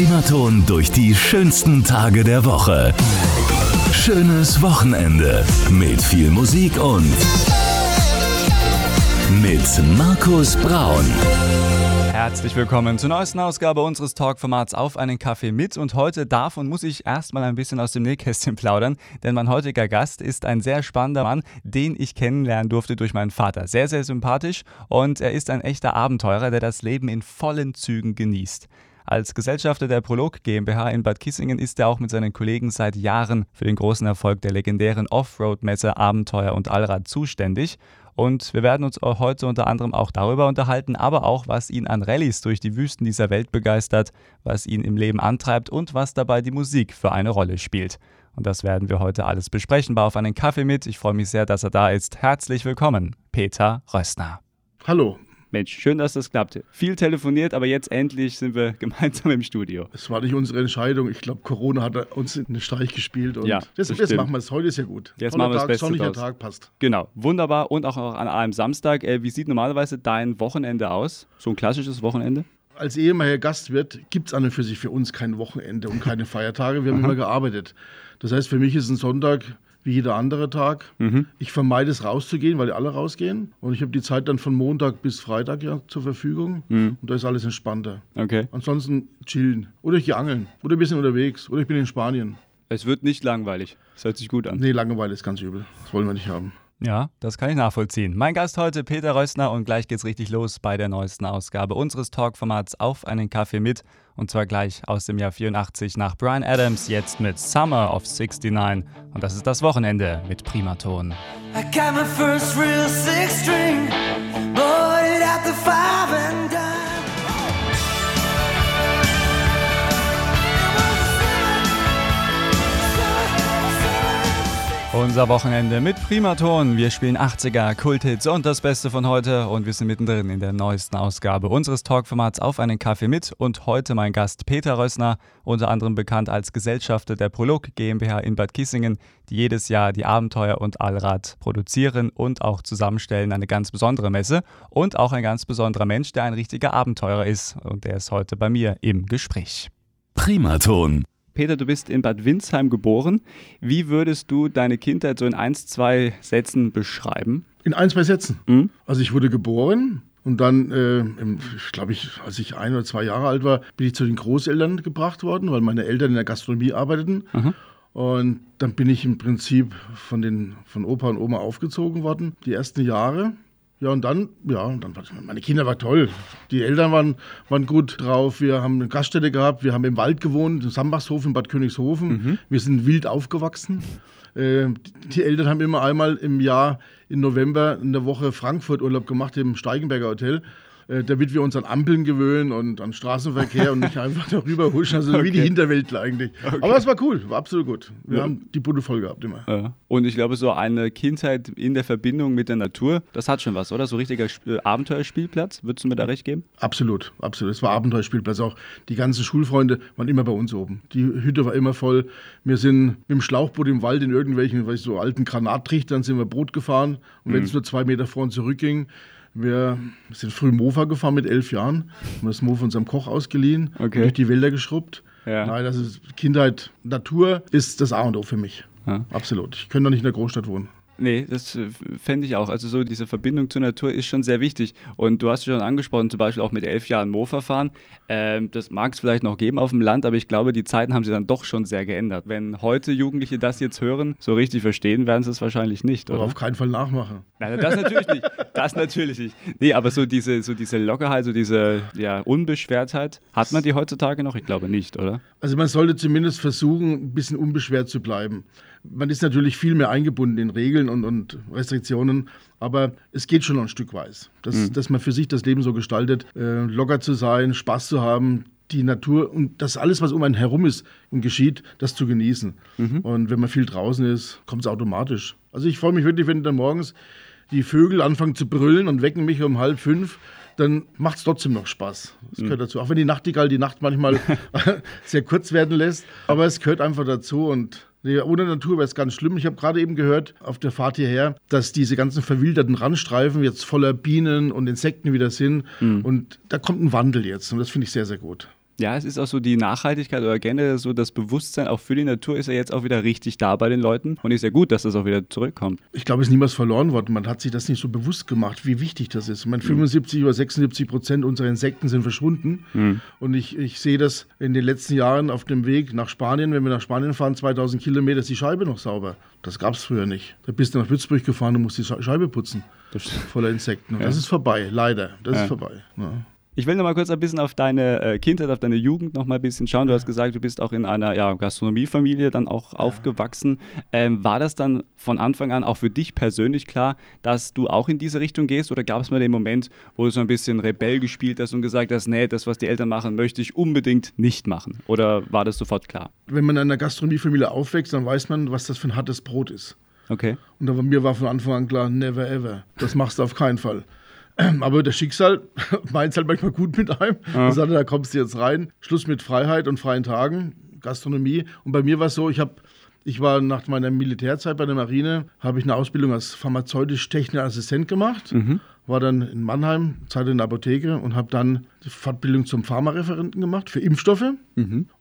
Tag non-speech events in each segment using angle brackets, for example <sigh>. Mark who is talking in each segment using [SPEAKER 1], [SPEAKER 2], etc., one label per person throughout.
[SPEAKER 1] Primaton durch die schönsten Tage der Woche. Schönes Wochenende mit viel Musik und mit Markus Braun.
[SPEAKER 2] Herzlich willkommen zur neuesten Ausgabe unseres Talkformats Auf einen Kaffee mit. Und heute darf und muss ich erstmal ein bisschen aus dem Nähkästchen plaudern, denn mein heutiger Gast ist ein sehr spannender Mann, den ich kennenlernen durfte durch meinen Vater. Sehr, sehr sympathisch und er ist ein echter Abenteurer, der das Leben in vollen Zügen genießt. Als Gesellschafter der Prolog GmbH in Bad Kissingen ist er auch mit seinen Kollegen seit Jahren für den großen Erfolg der legendären Offroad-Messe Abenteuer und Allrad zuständig. Und wir werden uns heute unter anderem auch darüber unterhalten, aber auch, was ihn an Rallyes durch die Wüsten dieser Welt begeistert, was ihn im Leben antreibt und was dabei die Musik für eine Rolle spielt. Und das werden wir heute alles besprechen. War auf einen Kaffee mit. Ich freue mich sehr, dass er da ist. Herzlich willkommen, Peter Rössner.
[SPEAKER 3] Hallo,
[SPEAKER 2] Mensch, schön, dass das klappt. Viel telefoniert, aber jetzt endlich sind wir <laughs> gemeinsam im Studio.
[SPEAKER 3] Es war nicht unsere Entscheidung. Ich glaube, Corona hat uns einen Streich gespielt. Und
[SPEAKER 2] Ja,
[SPEAKER 3] das,
[SPEAKER 2] das
[SPEAKER 3] jetzt machen wir es. Heute ist ja gut.
[SPEAKER 2] Jetzt
[SPEAKER 3] Toller
[SPEAKER 2] machen wir das
[SPEAKER 3] Tag,
[SPEAKER 2] Beste
[SPEAKER 3] sonniger
[SPEAKER 2] draus.
[SPEAKER 3] Tag passt.
[SPEAKER 2] Genau, wunderbar. Und auch an einem Samstag. Äh, wie sieht normalerweise dein Wochenende aus? So ein klassisches Wochenende?
[SPEAKER 3] Als ehemaliger Gastwirt gibt es an und für sich für uns kein Wochenende und keine Feiertage. Wir haben immer gearbeitet. Das heißt, für mich ist ein Sonntag wie jeder andere Tag.
[SPEAKER 2] Mhm.
[SPEAKER 3] Ich vermeide es rauszugehen, weil die alle rausgehen. Und ich habe die Zeit dann von Montag bis Freitag ja zur Verfügung.
[SPEAKER 2] Mhm.
[SPEAKER 3] Und da ist alles entspannter.
[SPEAKER 2] Okay.
[SPEAKER 3] Ansonsten chillen. Oder ich gehe angeln. Oder ein bisschen unterwegs. Oder ich bin in Spanien.
[SPEAKER 2] Es wird nicht langweilig. Das hört sich gut an.
[SPEAKER 3] Nee, Langeweile ist ganz übel. Das wollen wir nicht haben.
[SPEAKER 2] Ja, das kann ich nachvollziehen. Mein Gast heute Peter Rössner und gleich geht's richtig los bei der neuesten Ausgabe unseres Talkformats Auf einen Kaffee mit und zwar gleich aus dem Jahr 84 nach Brian Adams, jetzt mit Summer of 69 und das ist das Wochenende mit Primaton.
[SPEAKER 4] I got my first real six string,
[SPEAKER 2] Unser Wochenende mit Primaton. Wir spielen 80er, Kulthits und das Beste von heute und wir sind mittendrin in der neuesten Ausgabe unseres Talkformats Auf einen Kaffee mit und heute mein Gast Peter Rössner, unter anderem bekannt als Gesellschafter der Prolog GmbH in Bad Kissingen, die jedes Jahr die Abenteuer und Allrad produzieren und auch zusammenstellen. Eine ganz besondere Messe und auch ein ganz besonderer Mensch, der ein richtiger Abenteurer ist und der ist heute bei mir im Gespräch.
[SPEAKER 1] Primaton.
[SPEAKER 2] Peter, du bist in Bad Windsheim geboren. Wie würdest du deine Kindheit so in ein, zwei Sätzen beschreiben?
[SPEAKER 3] In ein, zwei Sätzen.
[SPEAKER 2] Mhm.
[SPEAKER 3] Also ich wurde geboren und dann, äh, glaube ich, als ich ein oder zwei Jahre alt war, bin ich zu den Großeltern gebracht worden, weil meine Eltern in der Gastronomie arbeiteten. Und dann bin ich im Prinzip von, den, von Opa und Oma aufgezogen worden, die ersten Jahre. Ja, und dann, ja, und dann meine Kinder waren toll. Die Eltern waren, waren gut drauf. Wir haben eine Gaststätte gehabt. Wir haben im Wald gewohnt, im Sambachshof in Bad Königshofen. Wir sind wild aufgewachsen. Äh, die Eltern haben immer einmal im Jahr im November in der Woche Frankfurt Urlaub gemacht im Steigenberger Hotel. Äh, damit wir uns an Ampeln gewöhnen und an Straßenverkehr und nicht einfach <laughs> darüber huschen. Also wie die
[SPEAKER 2] Okay.
[SPEAKER 3] Hinterwäldler eigentlich. Aber es war cool, war absolut gut. Wir haben die Bude voll gehabt immer.
[SPEAKER 2] Ja. Und ich glaube, so eine Kindheit in der Verbindung mit der Natur, das hat schon was, oder? So richtiger Sp- äh, Abenteuerspielplatz, würdest du mir da recht geben?
[SPEAKER 3] Absolut, absolut. Es war Abenteuerspielplatz auch. Die ganzen Schulfreunde waren immer bei uns oben. Die Hütte war immer voll. Wir sind mit dem Schlauchboot im Wald in irgendwelchen, weiß ich, so alten Granattrichtern sind wir Boot gefahren. Und
[SPEAKER 2] Mhm.
[SPEAKER 3] wenn es nur zwei Meter vor uns zurückging, wir sind früh Mofa gefahren mit elf Jahren. Haben das Mofa unserem Koch ausgeliehen,
[SPEAKER 2] Okay.
[SPEAKER 3] durch die Wälder geschrubbt.
[SPEAKER 2] Ja.
[SPEAKER 3] Nein, das ist Kindheit, Natur ist das A und O für mich.
[SPEAKER 2] Ja.
[SPEAKER 3] Absolut. Ich könnte doch nicht in der Großstadt wohnen.
[SPEAKER 2] Nee, das äh, fände ich auch. Also so diese Verbindung zur Natur ist schon sehr wichtig. Und du hast schon angesprochen, zum Beispiel auch mit elf Jahren Mofa fahren. Ähm, das mag es vielleicht noch geben auf dem Land, aber ich glaube, die Zeiten haben sich dann doch schon sehr geändert. Wenn heute Jugendliche das jetzt hören, so richtig verstehen, werden sie es wahrscheinlich nicht,
[SPEAKER 3] Aber
[SPEAKER 2] oder?
[SPEAKER 3] auf keinen Fall nachmachen.
[SPEAKER 2] Nein, das natürlich nicht. Das natürlich nicht. Nee, aber so diese, so diese Lockerheit, so diese ja, Unbeschwertheit, hat man die heutzutage noch? Ich glaube nicht, oder?
[SPEAKER 3] Also man sollte zumindest versuchen, ein bisschen unbeschwert zu bleiben. Man ist natürlich viel mehr eingebunden in Regeln und, und Restriktionen, aber es geht schon noch ein Stück weit. Dass, dass man für sich das Leben so gestaltet, äh, locker zu sein, Spaß zu haben, die Natur und das alles, was um einen herum ist und geschieht, das zu genießen. Und wenn man viel draußen ist, kommt es automatisch. Also ich freue mich wirklich, wenn dann morgens die Vögel anfangen zu brüllen und wecken mich um halb fünf, dann macht es trotzdem noch Spaß. Das gehört dazu. Auch wenn die Nachtigall die Nacht manchmal <laughs> <laughs> sehr kurz werden lässt. Aber es gehört einfach dazu und nee, ohne Natur wäre es ganz schlimm. Ich habe gerade eben gehört auf der Fahrt hierher, dass diese ganzen verwilderten Randstreifen jetzt voller Bienen und Insekten wieder sind. Und da kommt ein Wandel jetzt und das finde ich sehr, sehr gut.
[SPEAKER 2] Ja, es ist auch so die Nachhaltigkeit oder generell so das Bewusstsein auch für die Natur ist ja jetzt auch wieder richtig da bei den Leuten und ist ja gut, dass das auch wieder zurückkommt.
[SPEAKER 3] Ich glaube, es ist niemals verloren worden. Man hat sich das nicht so bewusst gemacht, wie wichtig das ist. Ich meine, 75 oder 76 Prozent unserer Insekten sind verschwunden. Und ich, ich sehe das in den letzten Jahren auf dem Weg nach Spanien. Wenn wir nach Spanien fahren, 2000 Kilometer, ist die Scheibe noch sauber. Das gab es früher nicht. Da bist du nach Würzburg gefahren und musst die Sche- Scheibe putzen. Voller Insekten. Und das ist vorbei, leider. Das
[SPEAKER 2] Ja.
[SPEAKER 3] ist vorbei. Ja.
[SPEAKER 2] Ich will noch mal kurz ein bisschen auf deine äh, Kindheit, auf deine Jugend noch mal ein bisschen schauen. Du hast gesagt, du bist auch in einer ja, Gastronomiefamilie dann auch aufgewachsen. Ähm, war das dann von Anfang an auch für dich persönlich klar, dass du auch in diese Richtung gehst? Oder gab es mal den Moment, wo du so ein bisschen Rebell gespielt hast und gesagt hast, nee, das, was die Eltern machen, möchte ich unbedingt nicht machen? Oder war das sofort klar?
[SPEAKER 3] Wenn man in einer Gastronomiefamilie aufwächst, dann weiß man, was das für ein hartes Brot ist.
[SPEAKER 2] Okay.
[SPEAKER 3] Und war mir war von Anfang an klar, never ever. Das machst du auf keinen Fall. <clears throat> Aber das Schicksal <laughs> meint halt manchmal gut mit einem. Und sagt, da kommst du jetzt rein. Schluss mit Freiheit und freien Tagen, Gastronomie. Und bei mir war es so, ich habe ich war nach meiner Militärzeit bei der Marine, habe ich eine Ausbildung als pharmazeutisch-technischer Assistent gemacht. War dann in Mannheim, Zeit in der Apotheke und habe dann die Fortbildung zum Pharmareferenten gemacht für Impfstoffe.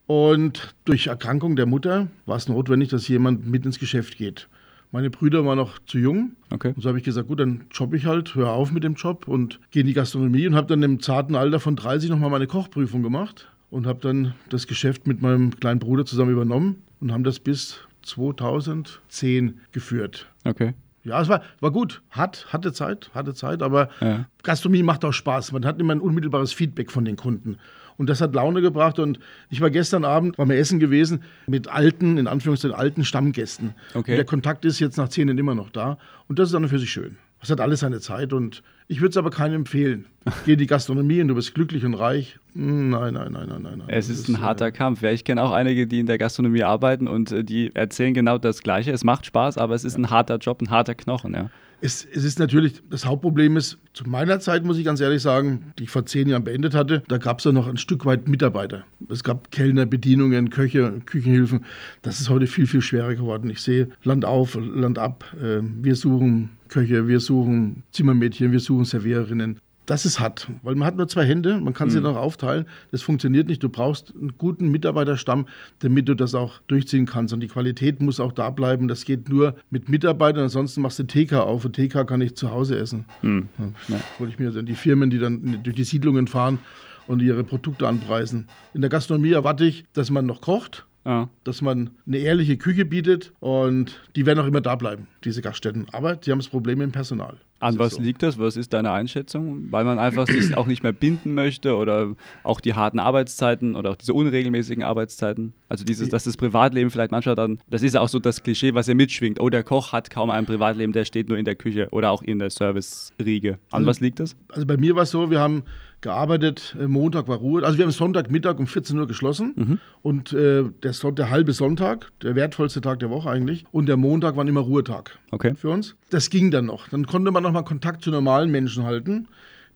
[SPEAKER 3] Und durch Erkrankung der Mutter war es notwendig, dass jemand mit ins Geschäft geht. Meine Brüder waren noch zu jung.
[SPEAKER 2] Okay.
[SPEAKER 3] Und so habe ich gesagt, gut, dann jobbe ich halt, höre auf mit dem Job und gehe in die Gastronomie und habe dann im zarten Alter von 30 nochmal meine Kochprüfung gemacht und habe dann das Geschäft mit meinem kleinen Bruder zusammen übernommen und haben das bis 2010 geführt.
[SPEAKER 2] Okay.
[SPEAKER 3] Ja, es war, war gut. Hat, hatte Zeit, hatte Zeit, aber
[SPEAKER 2] Ja.
[SPEAKER 3] Gastronomie macht auch Spaß. Man hat immer ein unmittelbares Feedback von den Kunden. Und das hat Laune gebracht. Und ich war gestern Abend, war mir essen gewesen, mit alten, in Anführungszeichen alten Stammgästen.
[SPEAKER 2] Okay.
[SPEAKER 3] Und der Kontakt ist jetzt nach zehn Jahren immer noch da. Und das ist an und für sich schön. Das hat alles seine Zeit. Und ich würde es aber keinem empfehlen. <laughs> Geh in die Gastronomie und du bist glücklich und reich. Hm, Nein, nein, nein, nein, nein.
[SPEAKER 2] Es ist ein
[SPEAKER 3] äh,
[SPEAKER 2] harter Kampf. Ja, ich kenne auch einige, die in der Gastronomie arbeiten und äh, die erzählen genau das Gleiche. Es macht Spaß, aber es ist ein harter Job, ein harter Knochen. Ja.
[SPEAKER 3] Es, es ist natürlich, das Hauptproblem ist, zu meiner Zeit muss ich ganz ehrlich sagen, die ich vor zehn Jahren beendet hatte, da gab es ja noch ein Stück weit Mitarbeiter. Es gab Kellner, Bedienungen, Köche, Küchenhilfen. Das ist heute viel, viel schwerer geworden. Ich sehe Land auf, Land ab. Äh, Wir suchen Köche, wir suchen Zimmermädchen, wir suchen Servierinnen. Das ist hart, weil man hat nur zwei Hände, man kann sie noch aufteilen. Das funktioniert nicht. Du brauchst einen guten Mitarbeiterstamm, damit du das auch durchziehen kannst. Und die Qualität muss auch da bleiben. Das geht nur mit Mitarbeitern. Ansonsten machst du TK auf und TK kann ich zu Hause essen. Ja. Hol ich mir dann die Firmen, die dann durch die Siedlungen fahren und ihre Produkte anpreisen. In der Gastronomie erwarte ich, dass man noch kocht,
[SPEAKER 2] Ja.
[SPEAKER 3] dass man eine ehrliche Küche bietet und die werden auch immer da bleiben, diese Gaststätten. Aber sie haben das Problem dem Personal.
[SPEAKER 2] An was
[SPEAKER 3] so.
[SPEAKER 2] liegt das? Was ist deine Einschätzung? Weil man einfach sich auch nicht mehr binden möchte oder auch die harten Arbeitszeiten oder auch diese unregelmäßigen Arbeitszeiten. Also dieses, dass das Privatleben vielleicht manchmal dann, das ist ja auch so das Klischee, was ja mitschwingt. Oh, der Koch hat kaum ein Privatleben, der steht nur in der Küche oder auch in der Service-Riege. An was liegt das?
[SPEAKER 3] Also bei mir war es so, wir haben gearbeitet, äh, Montag war Ruhe. Also wir haben Sonntagmittag um 14 Uhr geschlossen und äh, der, Son der halbe Sonntag, der wertvollste Tag der Woche eigentlich, und der Montag war immer Ruhetag
[SPEAKER 2] Okay.
[SPEAKER 3] für uns. Das ging dann noch. Dann konnte man noch mal Kontakt zu normalen Menschen halten,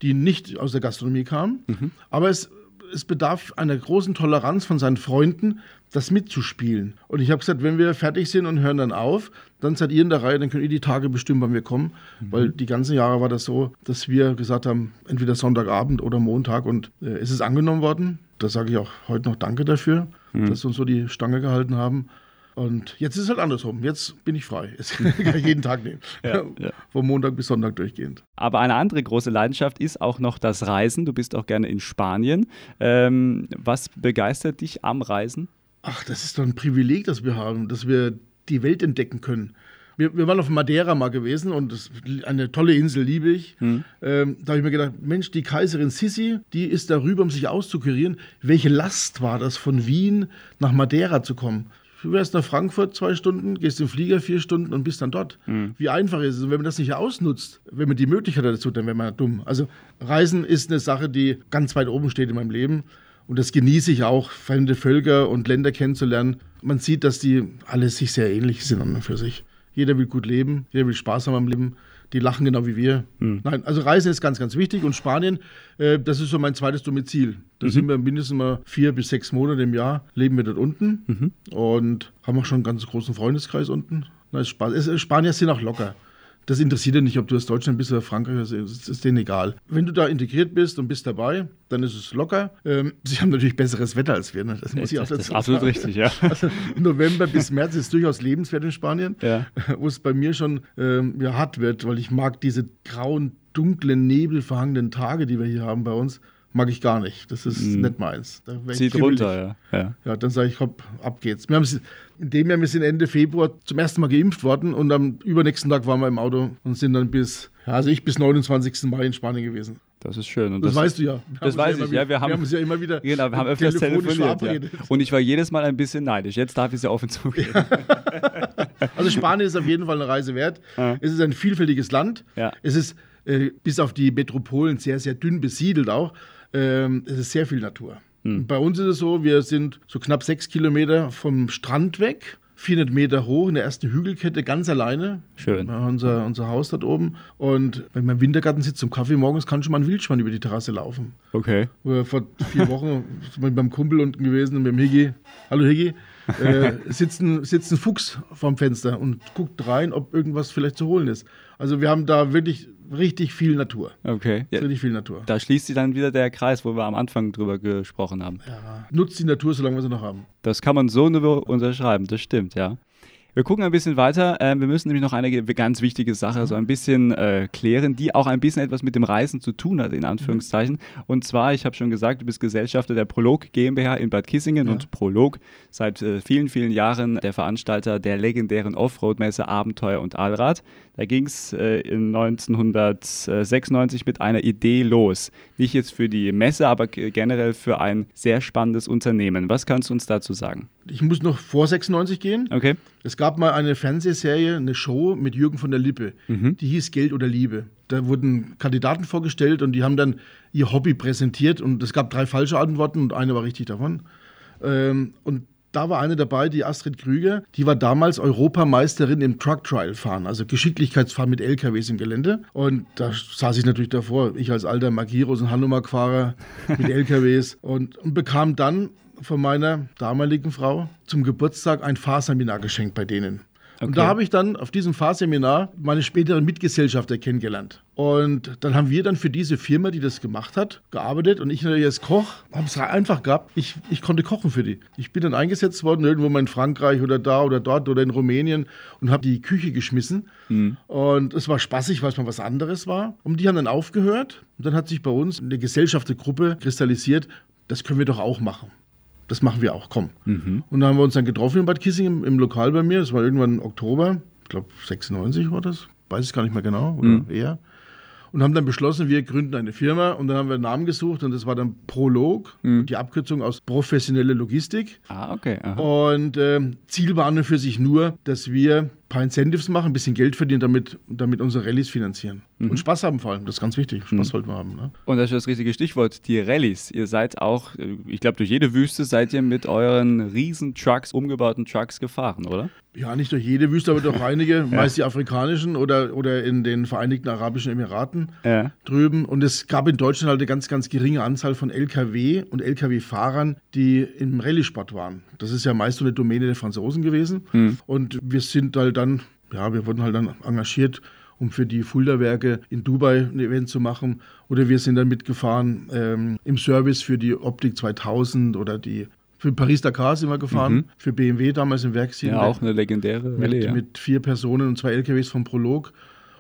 [SPEAKER 3] die nicht aus der Gastronomie kamen. Aber es, es bedarf einer großen Toleranz von seinen Freunden, das mitzuspielen. Und ich habe gesagt, wenn wir fertig sind und hören dann auf, dann seid ihr in der Reihe, dann könnt ihr die Tage bestimmen, wann wir kommen. Weil die ganzen Jahre war das so, dass wir gesagt haben, entweder Sonntagabend oder Montag. Und äh, es ist angenommen worden. Da sage ich auch heute noch Danke dafür, dass sie uns so die Stange gehalten haben. Und jetzt ist es halt andersrum. Jetzt bin ich frei. Jetzt kann ich jeden Tag nehmen.
[SPEAKER 2] Ja, ja.
[SPEAKER 3] Vom Montag bis Sonntag durchgehend.
[SPEAKER 2] Aber eine andere große Leidenschaft ist auch noch das Reisen. Du bist auch gerne in Spanien. Ähm, was begeistert dich am Reisen?
[SPEAKER 3] Ach, das ist doch ein Privileg, das wir haben, dass wir die Welt entdecken können. Wir, wir waren auf Madeira mal gewesen und das, eine tolle Insel liebe ich. Ähm, da habe ich mir gedacht, Mensch, die Kaiserin Sissi, die ist darüber, um sich auszukurieren. Welche Last war das, von Wien nach Madeira zu kommen? Du wärst nach Frankfurt zwei Stunden, gehst im Flieger vier Stunden und bist dann dort. Wie einfach ist es? Und wenn man das nicht ausnutzt, wenn man die Möglichkeit dazu, dann wäre man dumm. Also Reisen ist eine Sache, die ganz weit oben steht in meinem Leben. Und das genieße ich auch, fremde Völker und Länder kennenzulernen. Man sieht, dass die alle sich sehr ähnlich sind an und für sich. Jeder will gut leben, jeder will Spaß haben am Leben. Die lachen genau wie wir. Nein, also Reisen ist ganz, ganz wichtig. Und Spanien, äh, das ist so mein zweites Domizil. Da sind wir mindestens mal vier bis sechs Monate im Jahr, leben wir dort unten und haben auch schon einen ganz großen Freundeskreis unten. Na, Spaß. Spanier sind auch locker. Das interessiert ja nicht, ob du aus Deutschland bist oder Frankreich, das ist, ist denen egal. Wenn du da integriert bist und bist dabei, dann ist es locker. Ähm, sie haben natürlich besseres Wetter als wir, ne? das muss ich auch
[SPEAKER 2] das
[SPEAKER 3] dazu
[SPEAKER 2] ist absolut
[SPEAKER 3] sagen.
[SPEAKER 2] richtig, ja. <laughs>
[SPEAKER 3] Also November bis März ist durchaus lebenswert in Spanien,
[SPEAKER 2] Ja.
[SPEAKER 3] wo es bei mir schon ähm, ja, hart wird, weil ich mag diese grauen, dunklen, nebelverhangenen Tage, die wir hier haben bei uns, mag ich gar nicht. Das ist nicht meins. Da
[SPEAKER 2] Zieht runter, ja. ja.
[SPEAKER 3] Ja, dann sage ich, hopp, ab geht's. Wir haben in dem Jahr, wir sind Ende Februar zum ersten Mal geimpft worden und am übernächsten Tag waren wir im Auto und sind dann bis, ja, also ich bis 29. Mai in Spanien gewesen.
[SPEAKER 2] Das ist schön. Und
[SPEAKER 3] Das, weißt du ja. Wir
[SPEAKER 2] Das
[SPEAKER 3] haben
[SPEAKER 2] weiß
[SPEAKER 3] immer
[SPEAKER 2] ich,
[SPEAKER 3] wieder-
[SPEAKER 2] ja. Wir haben,
[SPEAKER 3] uns ja immer wieder
[SPEAKER 2] genau, wir haben öfters telefoniert. Ja. Und ich war jedes Mal ein bisschen neidisch. Jetzt darf ich es ja offen zugeben. <laughs>
[SPEAKER 3] Also Spanien ist auf jeden Fall eine Reise wert. Es ist ein vielfältiges Land.
[SPEAKER 2] Ja.
[SPEAKER 3] Es ist äh, bis auf die Metropolen sehr, sehr dünn besiedelt auch. Ähm, es ist sehr viel Natur.
[SPEAKER 2] Hm.
[SPEAKER 3] Bei uns ist es so, wir sind so knapp sechs Kilometer vom Strand weg. 400 Meter hoch in der ersten Hügelkette, ganz alleine.
[SPEAKER 2] Schön.
[SPEAKER 3] Unser, unser Haus dort oben. Und wenn man im Wintergarten sitzt zum Kaffee morgens, kann schon mal ein Wildschwein über die Terrasse laufen.
[SPEAKER 2] Okay.
[SPEAKER 3] Vor vier Wochen sind wir beim Kumpel unten gewesen, mit dem Higgi. Hallo Higgi. Äh, <laughs> sitzt, ein, sitzt ein Fuchs vorm Fenster und guckt rein, ob irgendwas vielleicht zu holen ist. Also wir haben da wirklich richtig viel Natur.
[SPEAKER 2] Okay. Ja,
[SPEAKER 3] Richtig viel Natur.
[SPEAKER 2] da schließt sich dann wieder der Kreis, wo wir am Anfang drüber gesprochen haben.
[SPEAKER 3] Ja. Nutzt die Natur, solange wir sie noch haben.
[SPEAKER 2] Das kann man so nur unterschreiben, das stimmt, ja. Wir gucken ein bisschen weiter. Ähm, wir müssen nämlich noch eine ganz wichtige Sache so ein bisschen äh, klären, die auch ein bisschen etwas mit dem Reisen zu tun hat, in Anführungszeichen. Und zwar, ich habe schon gesagt, du bist Gesellschafter der Prolog GmbH in Bad Kissingen und Prolog seit äh, vielen, vielen Jahren der Veranstalter der legendären Offroad-Messe Abenteuer und Allrad. Da ging es äh, in 1996 mit einer Idee los. Nicht jetzt für die Messe, aber generell für ein sehr spannendes Unternehmen. Was kannst du uns dazu sagen?
[SPEAKER 3] Ich muss noch vor 96 gehen.
[SPEAKER 2] Okay.
[SPEAKER 3] Es gab mal eine Fernsehserie, eine Show mit Jürgen von der Lippe. Die hieß Geld oder Liebe. Da wurden Kandidaten vorgestellt und die haben dann ihr Hobby präsentiert und es gab drei falsche Antworten und eine war richtig davon. Ähm, und da war eine dabei, die Astrid Krüger, die war damals Europameisterin im Truck Trial fahren, also Geschicklichkeitsfahren mit LKWs im Gelände. Und da saß ich natürlich davor, ich als alter Magiros und Hanomag-Fahrer mit <laughs> LKWs und, und bekam dann von meiner damaligen Frau zum Geburtstag ein Fahrseminar geschenkt bei denen. Und
[SPEAKER 2] Okay.
[SPEAKER 3] da habe ich dann auf diesem Fahrseminar meine späteren Mitgesellschafter kennengelernt. Und dann haben wir dann für diese Firma, die das gemacht hat, gearbeitet. Und ich natürlich als Koch habe es einfach gehabt. Ich, ich konnte kochen für die. Ich bin dann eingesetzt worden, irgendwo mal in Frankreich oder da oder dort oder in Rumänien und habe die Küche geschmissen. Und es war spaßig, weil es mal was anderes war. Und die haben dann aufgehört. Und dann hat sich bei uns eine Gesellschaftergruppe kristallisiert, das können wir doch auch machen. Das machen wir auch, komm. Und dann haben wir uns dann getroffen in Bad Kissing im, im Lokal bei mir. Das war irgendwann im Oktober, ich glaube 96 war das, weiß ich gar nicht mehr genau, oder eher. Und haben dann beschlossen, wir gründen eine Firma und dann haben wir einen Namen gesucht und das war dann Prolog, die Abkürzung aus professionelle Logistik.
[SPEAKER 2] Ah, okay. Aha.
[SPEAKER 3] Und ähm, Ziel war nur für sich nur, dass wir paar Incentives machen, ein bisschen Geld verdienen, damit, damit unsere Rallyes finanzieren. Und Spaß haben vor allem, das ist ganz wichtig. Spaß sollten wir haben. Ne?
[SPEAKER 2] Und das ist das richtige Stichwort, die Rallyes. Ihr seid auch, äh, ich glaube, durch jede Wüste seid ihr mit euren riesen Trucks, umgebauten Trucks gefahren, oder?
[SPEAKER 3] Ja, nicht durch jede Wüste, aber durch <laughs> einige, meist die afrikanischen oder, oder in den Vereinigten Arabischen Emiraten
[SPEAKER 2] Ja.
[SPEAKER 3] drüben. Und es gab in Deutschland halt eine ganz, ganz geringe Anzahl von Lkw und Lkw-Fahrern, die im Rallye-Sport waren. Das ist ja meist so eine Domäne der Franzosen gewesen. Und wir sind halt dann, ja, wir wurden halt dann engagiert, um für die Fulda-Werke in Dubai ein Event zu machen. Oder wir sind dann mitgefahren ähm, im Service für die Optik 2000 oder die für Paris-Dakar sind wir gefahren, für BMW damals im Werk
[SPEAKER 2] Ja, auch eine legendäre Rallye.
[SPEAKER 3] mit,
[SPEAKER 2] ja.
[SPEAKER 3] mit vier Personen und zwei LKWs vom Prolog.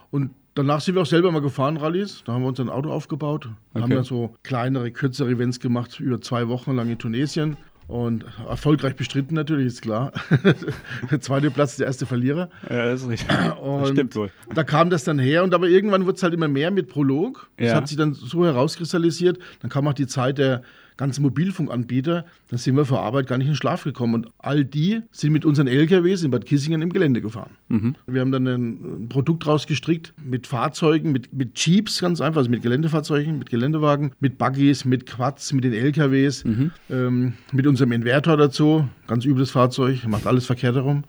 [SPEAKER 3] Und danach sind wir auch selber mal gefahren, Rallyes. Da haben wir uns ein Auto aufgebaut. Haben
[SPEAKER 2] Okay.
[SPEAKER 3] dann so kleinere, kürzere Events gemacht, über zwei Wochen lang in Tunesien. Und erfolgreich bestritten natürlich, ist klar. <laughs> der zweite Platz, der erste Verlierer.
[SPEAKER 2] ja, das ist richtig. Das stimmt wohl.
[SPEAKER 3] Da kam das dann her und aber irgendwann wurde es halt immer mehr mit Prolog. Das
[SPEAKER 2] Ja.
[SPEAKER 3] hat sich dann so herauskristallisiert. Dann kam auch die Zeit der ganzen Mobilfunkanbieter. Dann sind wir vor Arbeit gar nicht in Schlaf gekommen. Und all die sind mit unseren LKWs in Bad Kissingen im Gelände gefahren. Wir haben dann ein, Produkt rausgestrickt mit Fahrzeugen, mit, mit Jeeps ganz einfach, also mit Geländefahrzeugen, mit Geländewagen, mit Buggies, mit Quads, mit den LKWs, ähm, mit unserem Inverter dazu. Ganz übles Fahrzeug, macht alles verkehrt herum.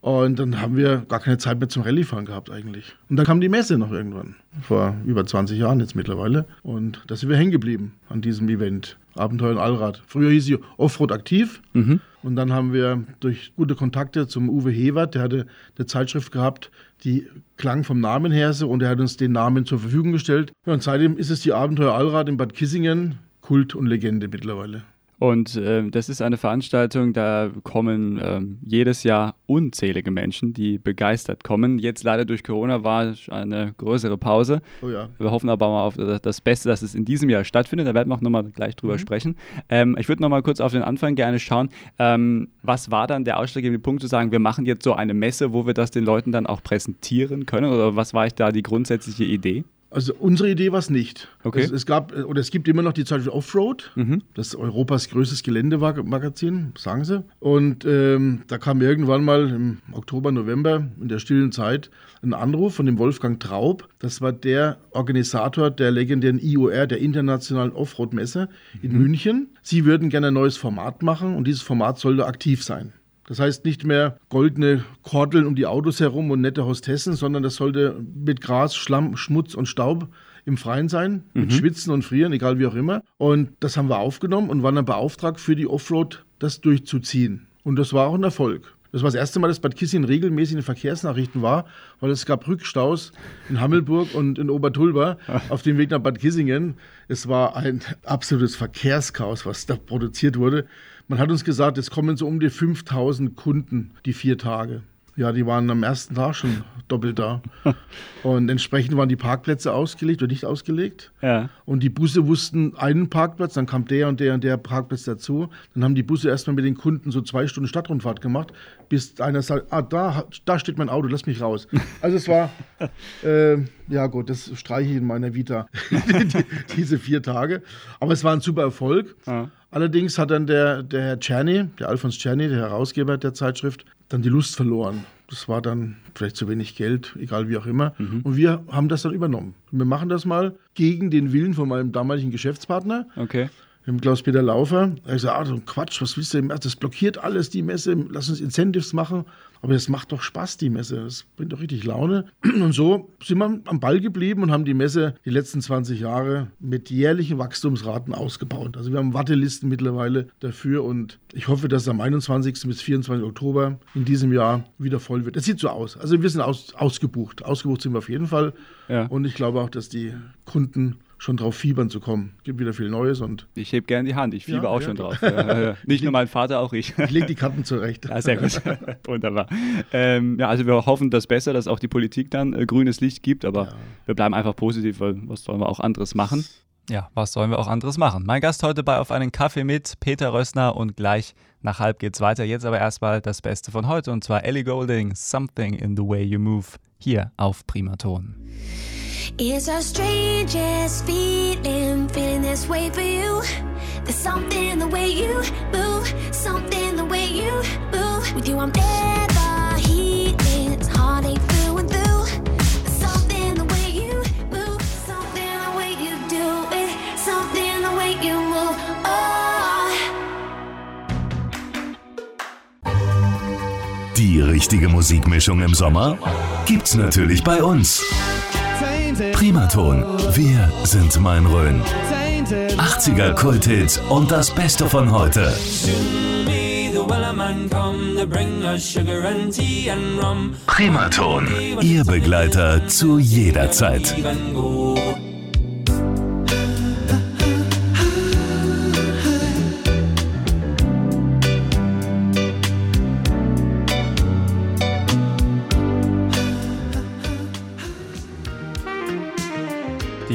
[SPEAKER 3] Und dann haben wir gar keine Zeit mehr zum Rallye-Fahren gehabt eigentlich. Und dann kam die Messe noch irgendwann, vor über 20 Jahren jetzt mittlerweile. Und da sind wir hängen geblieben an diesem Event. Abenteuer und Allrad. Früher hieß sie Offroad aktiv.
[SPEAKER 2] Mhm.
[SPEAKER 3] Und dann haben wir durch gute Kontakte zum Uwe Hewert, der hatte eine Zeitschrift gehabt, die klang vom Namen her so und er hat uns den Namen zur Verfügung gestellt. Ja, und seitdem ist es die Abenteuer Allrad in Bad Kissingen, Kult und Legende mittlerweile.
[SPEAKER 2] Und äh, das ist eine Veranstaltung, da kommen äh, jedes Jahr unzählige Menschen, die begeistert kommen. Jetzt leider durch Corona war eine größere Pause.
[SPEAKER 3] Oh ja.
[SPEAKER 2] Wir hoffen aber mal auf das Beste, dass es in diesem Jahr stattfindet. Da werden wir auch nochmal gleich drüber
[SPEAKER 3] Mhm.
[SPEAKER 2] sprechen. Ähm, ich würde nochmal kurz auf den Anfang gerne schauen. Ähm, was war dann der ausschlaggebende Punkt zu sagen, wir machen jetzt so eine Messe, wo wir das den Leuten dann auch präsentieren können? Oder was war ich da die grundsätzliche Idee?
[SPEAKER 3] Also unsere Idee war es nicht.
[SPEAKER 2] Okay.
[SPEAKER 3] Es, es gab äh, oder es gibt immer noch die Zeitschrift Offroad,
[SPEAKER 2] Mhm.
[SPEAKER 3] das ist Europas größtes Geländemagazin, sagen sie. Und ähm, da kam irgendwann mal im Oktober, November in der stillen Zeit ein Anruf von dem Wolfgang Traub. Das war der Organisator der legendären IOR, der Internationalen Offroad-Messe in München. Sie würden gerne ein neues Format machen und dieses Format sollte aktiv sein. Das heißt nicht mehr goldene Kordeln um die Autos herum und nette Hostessen, sondern das sollte mit Gras, Schlamm, Schmutz und Staub im Freien sein, mit Schwitzen und Frieren, egal wie auch immer. Und das haben wir aufgenommen und waren dann beauftragt für die Offroad, das durchzuziehen. Und das war auch ein Erfolg. Das war das erste Mal, dass Bad Kissingen regelmäßig in den Verkehrsnachrichten war, weil es gab Rückstaus in Hammelburg und in Obertulba auf dem Weg nach Bad Kissingen. Es war ein absolutes Verkehrschaos, was da produziert wurde. Man hat uns gesagt, es kommen so um die 5000 Kunden die vier Tage. Ja, die waren am ersten Tag schon doppelt da. <laughs> Und entsprechend waren die Parkplätze ausgelegt oder nicht ausgelegt.
[SPEAKER 2] Ja.
[SPEAKER 3] Und die Busse wussten einen Parkplatz, dann kam der und der und der Parkplatz dazu. Dann haben die Busse erstmal mit den Kunden so zwei Stunden Stadtrundfahrt gemacht, bis einer sagt, ah, da, da steht mein Auto, lass mich raus. Also es war, <laughs> äh, ja gut, das streiche ich in meiner Vita, <laughs> die, diese vier Tage. Aber es war ein super Erfolg.
[SPEAKER 2] Ja.
[SPEAKER 3] Allerdings hat dann der, der Herr Czerny, der Alfons Czerny, der Herausgeber der Zeitschrift, dann die Lust verloren. Das war dann vielleicht zu wenig Geld, egal wie auch immer. Und wir haben das dann übernommen. Wir machen das mal gegen den Willen von meinem damaligen Geschäftspartner,
[SPEAKER 2] Okay.
[SPEAKER 3] Dem Klaus-Peter Laufer. Er hat gesagt, ah, so ein Quatsch, was willst du denn? Das blockiert alles, die Messe. Lass uns Incentives machen. Aber das macht doch Spaß, die Messe. Das bringt doch richtig Laune. <clears throat> Und so sind wir am Ball geblieben und haben die Messe die letzten 20 Jahre mit jährlichen Wachstumsraten ausgebaut. Also wir haben Wartelisten mittlerweile dafür und ich hoffe, dass es am 21. bis 24. Oktober in diesem Jahr wieder voll wird. Es sieht so aus. Also wir sind aus, ausgebucht. Ausgebucht sind wir auf jeden Fall.
[SPEAKER 2] Ja.
[SPEAKER 3] Und ich glaube auch, dass die Kunden schon drauf fiebern zu kommen. Gibt wieder viel Neues und
[SPEAKER 2] Ich heb gern die Hand, ich fiebe
[SPEAKER 3] Ja,
[SPEAKER 2] auch
[SPEAKER 3] ja,
[SPEAKER 2] schon drauf. Nicht nur mein Vater, auch ich.
[SPEAKER 3] ich lege die Karten zurecht.
[SPEAKER 2] Ja, sehr gut. <laughs> Wunderbar. Ähm, ja, also wir hoffen das besser, dass auch die Politik dann äh, grünes Licht gibt, aber wir bleiben einfach positiv, weil was sollen wir auch anderes machen? Ja, was sollen wir auch anderes machen? Mein Gast heute bei Auf einen Kaffee mit Peter Rössner und gleich nach halb geht's weiter. Jetzt aber erstmal das Beste von heute und zwar Ellie Golding, Something in the Way You Move, hier auf Primaton.
[SPEAKER 5] It's a strangest feeling, feeling this way for you. There's something the way you move, something the way you move. With you, I'm never healing, it's heartache through and through. There's something the way you move, something the way you do it, something the way you move. Oh.
[SPEAKER 1] Die richtige Musikmischung im Sommer gibt's natürlich bei uns. Primaton, wir sind mein Rhön. 80er Kulthits und das Beste von heute. Primaton, Ihr Begleiter zu jeder Zeit.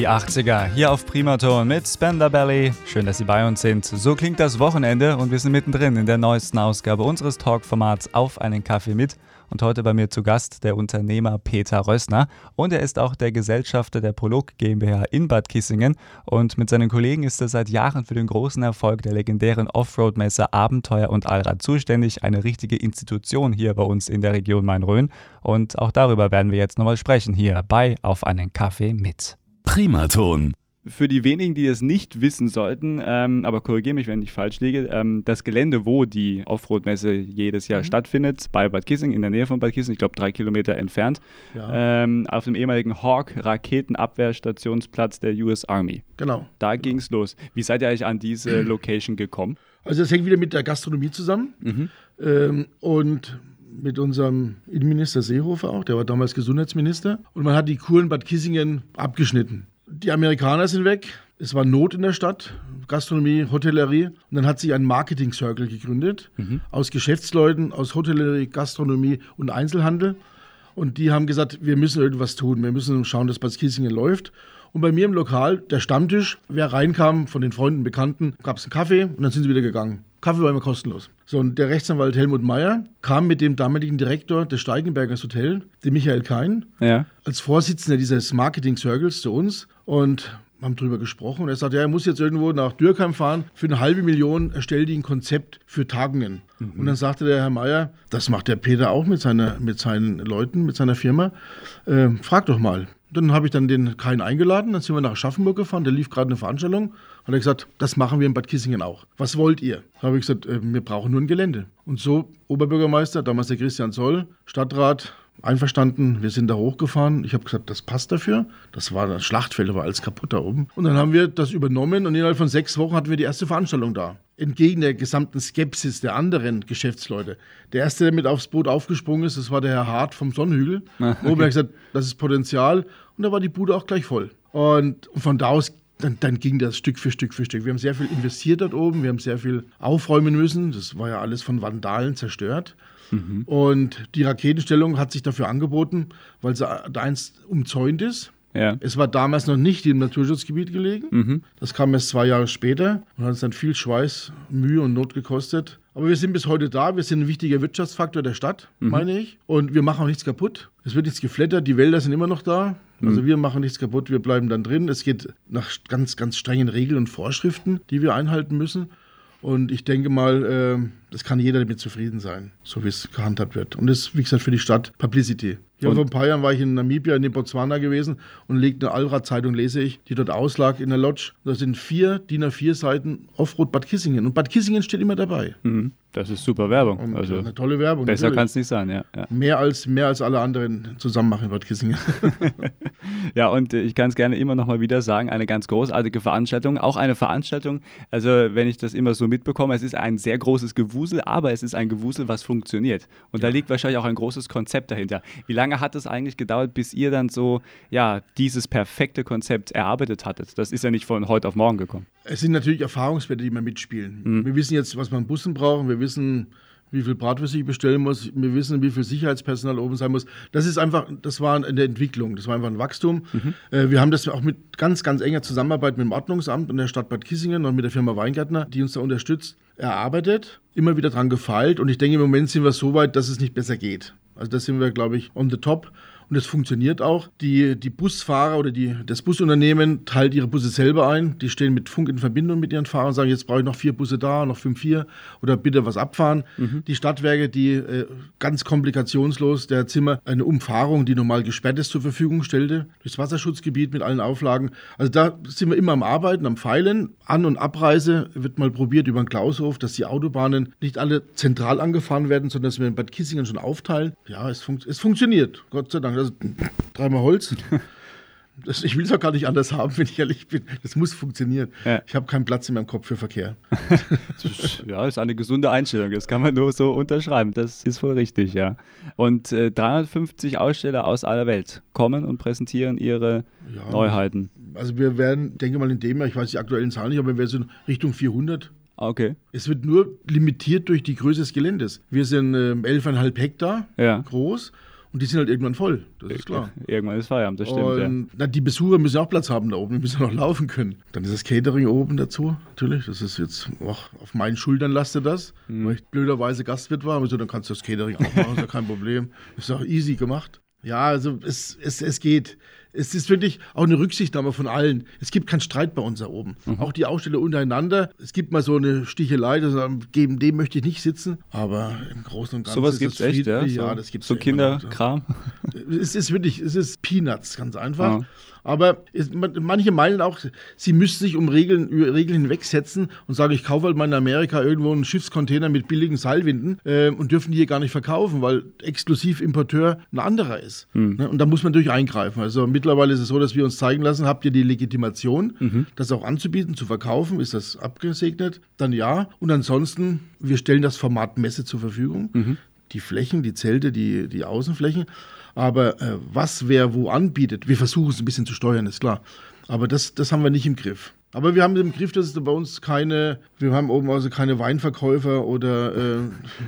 [SPEAKER 2] Die 80er hier auf Primaton mit Spender Belly. Schön, dass Sie bei uns sind. So klingt das Wochenende und wir sind mittendrin in der neuesten Ausgabe unseres Talk-Formats Auf einen Kaffee mit. Und heute bei mir zu Gast der Unternehmer Peter Rössner. Und er ist auch der Gesellschafter der Prolog GmbH in Bad Kissingen. Und mit seinen Kollegen ist er seit Jahren für den großen Erfolg der legendären Offroad-Messe Abenteuer und Allrad zuständig. Eine richtige Institution hier bei uns in der Region Main-Rhön. Und auch darüber werden wir jetzt nochmal sprechen hier bei Auf einen Kaffee mit.
[SPEAKER 1] Primaton,
[SPEAKER 2] für die wenigen, die es nicht wissen sollten, ähm, aber korrigiere mich, wenn ich falsch liege, ähm, das Gelände, wo die Offroad-Messe jedes Jahr mhm. stattfindet, bei Bad Kissing, in der Nähe von Bad Kissing, ich glaube drei Kilometer entfernt, ja. ähm, auf dem ehemaligen Hawk-Raketenabwehrstationsplatz der US Army.
[SPEAKER 3] Genau.
[SPEAKER 2] Da ging es los. Wie seid ihr eigentlich an diese <clears throat> Location gekommen?
[SPEAKER 3] Also das hängt wieder mit der Gastronomie zusammen mhm. ähm, und mit unserem Innenminister Seehofer auch, der war damals Gesundheitsminister. Und man hat die Kuren Bad Kissingen abgeschnitten. Die Amerikaner sind weg, es war Not in der Stadt, Gastronomie, Hotellerie. Und dann hat sich ein Marketing-Circle gegründet mhm. aus Geschäftsleuten, aus Hotellerie, Gastronomie und Einzelhandel. Und die haben gesagt, wir müssen irgendwas tun, wir müssen schauen, dass Bad Kissingen läuft. Und bei mir im Lokal, der Stammtisch, wer reinkam, von den Freunden, Bekannten, gab es einen Kaffee und dann sind sie wieder gegangen. Kaffee war immer kostenlos. So, und der Rechtsanwalt Helmut Meyer kam mit dem damaligen Direktor des Steigenbergers Hotel, dem Michael Kein, ja. als Vorsitzender dieses Marketing Circles zu uns und haben darüber gesprochen. Und er sagt, ja, er muss jetzt irgendwo nach Dürkheim fahren. Für eine halbe Million erstellt die ein Konzept für Tagungen. Mhm. Und dann sagte der Herr Meier, das macht der Peter auch mit, seiner, mit seinen Leuten, mit seiner Firma. Äh, frag doch mal. Dann habe ich dann den Kain eingeladen, dann sind wir nach Aschaffenburg gefahren, der lief gerade eine Veranstaltung. Hat er gesagt, das machen wir in Bad Kissingen auch. Was wollt ihr? Da habe ich gesagt, äh, wir brauchen nur ein Gelände. Und so Oberbürgermeister, damals der Christian Zoll, Stadtrat, einverstanden, wir sind da hochgefahren. Ich habe gesagt, das passt dafür. Das war das Schlachtfeld, war alles kaputt da oben. Und dann haben wir das übernommen und innerhalb von sechs Wochen hatten wir die erste Veranstaltung da. Entgegen der gesamten Skepsis der anderen Geschäftsleute. Der erste, der mit aufs Boot aufgesprungen ist, das war der Herr Hart vom Sonnenhügel. Ah, okay. Oben hat gesagt, das ist Potenzial. Und da war die Bude auch gleich voll. Und von da aus dann, dann, ging das Stück für Stück für Stück. Wir haben sehr viel investiert dort oben, wir haben sehr viel aufräumen müssen. Das war ja alles von Vandalen zerstört. Mhm. Und die Raketenstellung hat sich dafür angeboten, weil sie da einst umzäunt ist. Ja. Es war damals noch nicht im Naturschutzgebiet gelegen. Mhm. Das kam erst zwei Jahre später und hat uns dann viel Schweiß, Mühe und Not gekostet. Aber wir sind bis heute da. Wir sind ein wichtiger Wirtschaftsfaktor der Stadt, mhm. meine ich. Und wir machen auch nichts kaputt. Es wird nichts geflattert. Die Wälder sind immer noch da. Also mhm. wir machen nichts kaputt. Wir bleiben dann drin. Es geht nach ganz, ganz strengen Regeln und Vorschriften, die wir einhalten müssen. Und ich denke mal, äh, das kann jeder damit zufrieden sein, so wie es gehandhabt wird. Und das ist, wie gesagt, für die Stadt Publicity. Ja, vor ein paar Jahren war ich in Namibia, in Botswana gewesen und legte eine Allrad-Zeitung, lese ich, die dort auslag in der Lodge. Da sind vier DIN A4-Seiten Offroad Bad Kissingen. Und Bad Kissingen steht immer dabei.
[SPEAKER 2] Mhm. Das ist super Werbung.
[SPEAKER 3] Und also eine tolle Werbung.
[SPEAKER 2] Besser kann es nicht sein, ja, ja.
[SPEAKER 3] Mehr, als, mehr als alle anderen zusammen machen in Bad Kissingen. <laughs>
[SPEAKER 2] ja, und äh, ich kann es gerne immer noch mal wieder sagen, eine ganz großartige Veranstaltung. Auch eine Veranstaltung, also wenn ich das immer so mitbekomme, es ist ein sehr großes Gewusel, aber es ist ein Gewusel, was funktioniert. Und ja. da liegt wahrscheinlich auch ein großes Konzept dahinter. Wie lange hat es eigentlich gedauert, bis ihr dann so, ja, dieses perfekte Konzept erarbeitet hattet? Das ist ja nicht von heute auf morgen gekommen.
[SPEAKER 3] Es sind natürlich Erfahrungswerte, die man mitspielen. Mhm. Wir wissen jetzt, was man Bussen brauchen, wir wissen, wie viel Bratwurst ich bestellen muss, wir wissen, wie viel Sicherheitspersonal oben sein muss. Das ist einfach, das war in der Entwicklung, das war einfach ein Wachstum. Mhm. Äh, wir haben das auch mit ganz, ganz enger Zusammenarbeit mit dem Ordnungsamt und der Stadt Bad Kissingen und mit der Firma Weingärtner, die uns da unterstützt, erarbeitet, immer wieder dran gefeilt und ich denke, im Moment sind wir so weit, dass es nicht besser geht. Also da sind wir, glaube ich, on the top und es funktioniert auch. Die, die Busfahrer oder die, das Busunternehmen teilt ihre Busse selber ein. Die stehen mit Funk in Verbindung mit ihren Fahrern und sagen, jetzt brauche ich noch vier Busse da, noch fünf hier oder bitte was abfahren. Mhm. Die Stadtwerke, die äh, ganz komplikationslos der Zimmer eine Umfahrung, die normal gesperrt ist, zur Verfügung stellte, durchs Wasserschutzgebiet mit allen Auflagen. Also da sind wir immer am Arbeiten, am Feilen. An- und Abreise wird mal probiert über den Klaushof, dass die Autobahnen nicht alle zentral angefahren werden, sondern dass wir in Bad Kissingen schon aufteilen. Ja, es, fun es funktioniert, Gott sei Dank das dreimal Holz. Das, ich will es auch gar nicht anders haben, <laughs> wenn ich ehrlich bin. Das muss funktionieren. Ja. Ich habe keinen Platz in meinem Kopf für Verkehr. <laughs>
[SPEAKER 2] ja, das ist eine gesunde Einstellung. Das kann man nur so unterschreiben. Das ist wohl richtig, ja. Und äh, 350 Aussteller aus aller Welt kommen und präsentieren ihre ja, Neuheiten.
[SPEAKER 3] Also wir werden, denke mal in dem Jahr, ich weiß die aktuellen Zahlen nicht, aber wir sind Richtung 400
[SPEAKER 2] ah, Okay.
[SPEAKER 3] Es wird nur limitiert durch die Größe des Geländes. Wir sind äh, 11,5 Hektar ja. groß und die sind halt irgendwann voll, das ist klar.
[SPEAKER 2] Irgendwann ist Feierabend, das stimmt. Und,
[SPEAKER 3] ja. die Besucher müssen auch Platz haben da oben, die müssen noch <laughs> laufen können. Dann ist das Catering oben dazu, natürlich. Das ist jetzt, auch auf meinen Schultern lastet das, mhm. weil ich blöderweise Gastwirt war. Also, dann kannst du das Catering auch machen, ist ja kein Problem. Ist auch easy gemacht. Ja, also es, es, es geht. Es ist wirklich auch eine Rücksichtnahme von allen. Es gibt keinen Streit bei uns da oben. Mhm. Auch die Aussteller untereinander. Es gibt mal so eine Stichelei, das gegen dem möchte ich nicht sitzen. Aber im Großen und Ganzen
[SPEAKER 2] Sowas gibt es echt, ja?
[SPEAKER 3] So, ja, das gibt's
[SPEAKER 2] so Kinderkram.
[SPEAKER 3] Es ist wirklich, es ist Peanuts, ganz einfach. Ja. Aber es, manche meinen auch, sie müssten sich um Regeln, Regeln hinwegsetzen und sagen, ich kaufe halt mal in Amerika irgendwo einen Schiffscontainer mit billigen Seilwinden äh, und dürfen die hier gar nicht verkaufen, weil exklusiv Importeur ein anderer ist. Mhm. Ne? Und da muss man natürlich eingreifen. Also mittlerweile ist es so, dass wir uns zeigen lassen, habt ihr die Legitimation, mhm. das auch anzubieten, zu verkaufen? Ist das abgesegnet? Dann ja. Und ansonsten, wir stellen das Format Messe zur Verfügung. Mhm. Die Flächen, die Zelte, die, die Außenflächen. Aber äh, was wer wo anbietet, wir versuchen es ein bisschen zu steuern, ist klar. Aber das, das haben wir nicht im Griff. Aber wir haben im Griff, dass es bei uns keine, wir haben oben also keine Weinverkäufer oder, äh,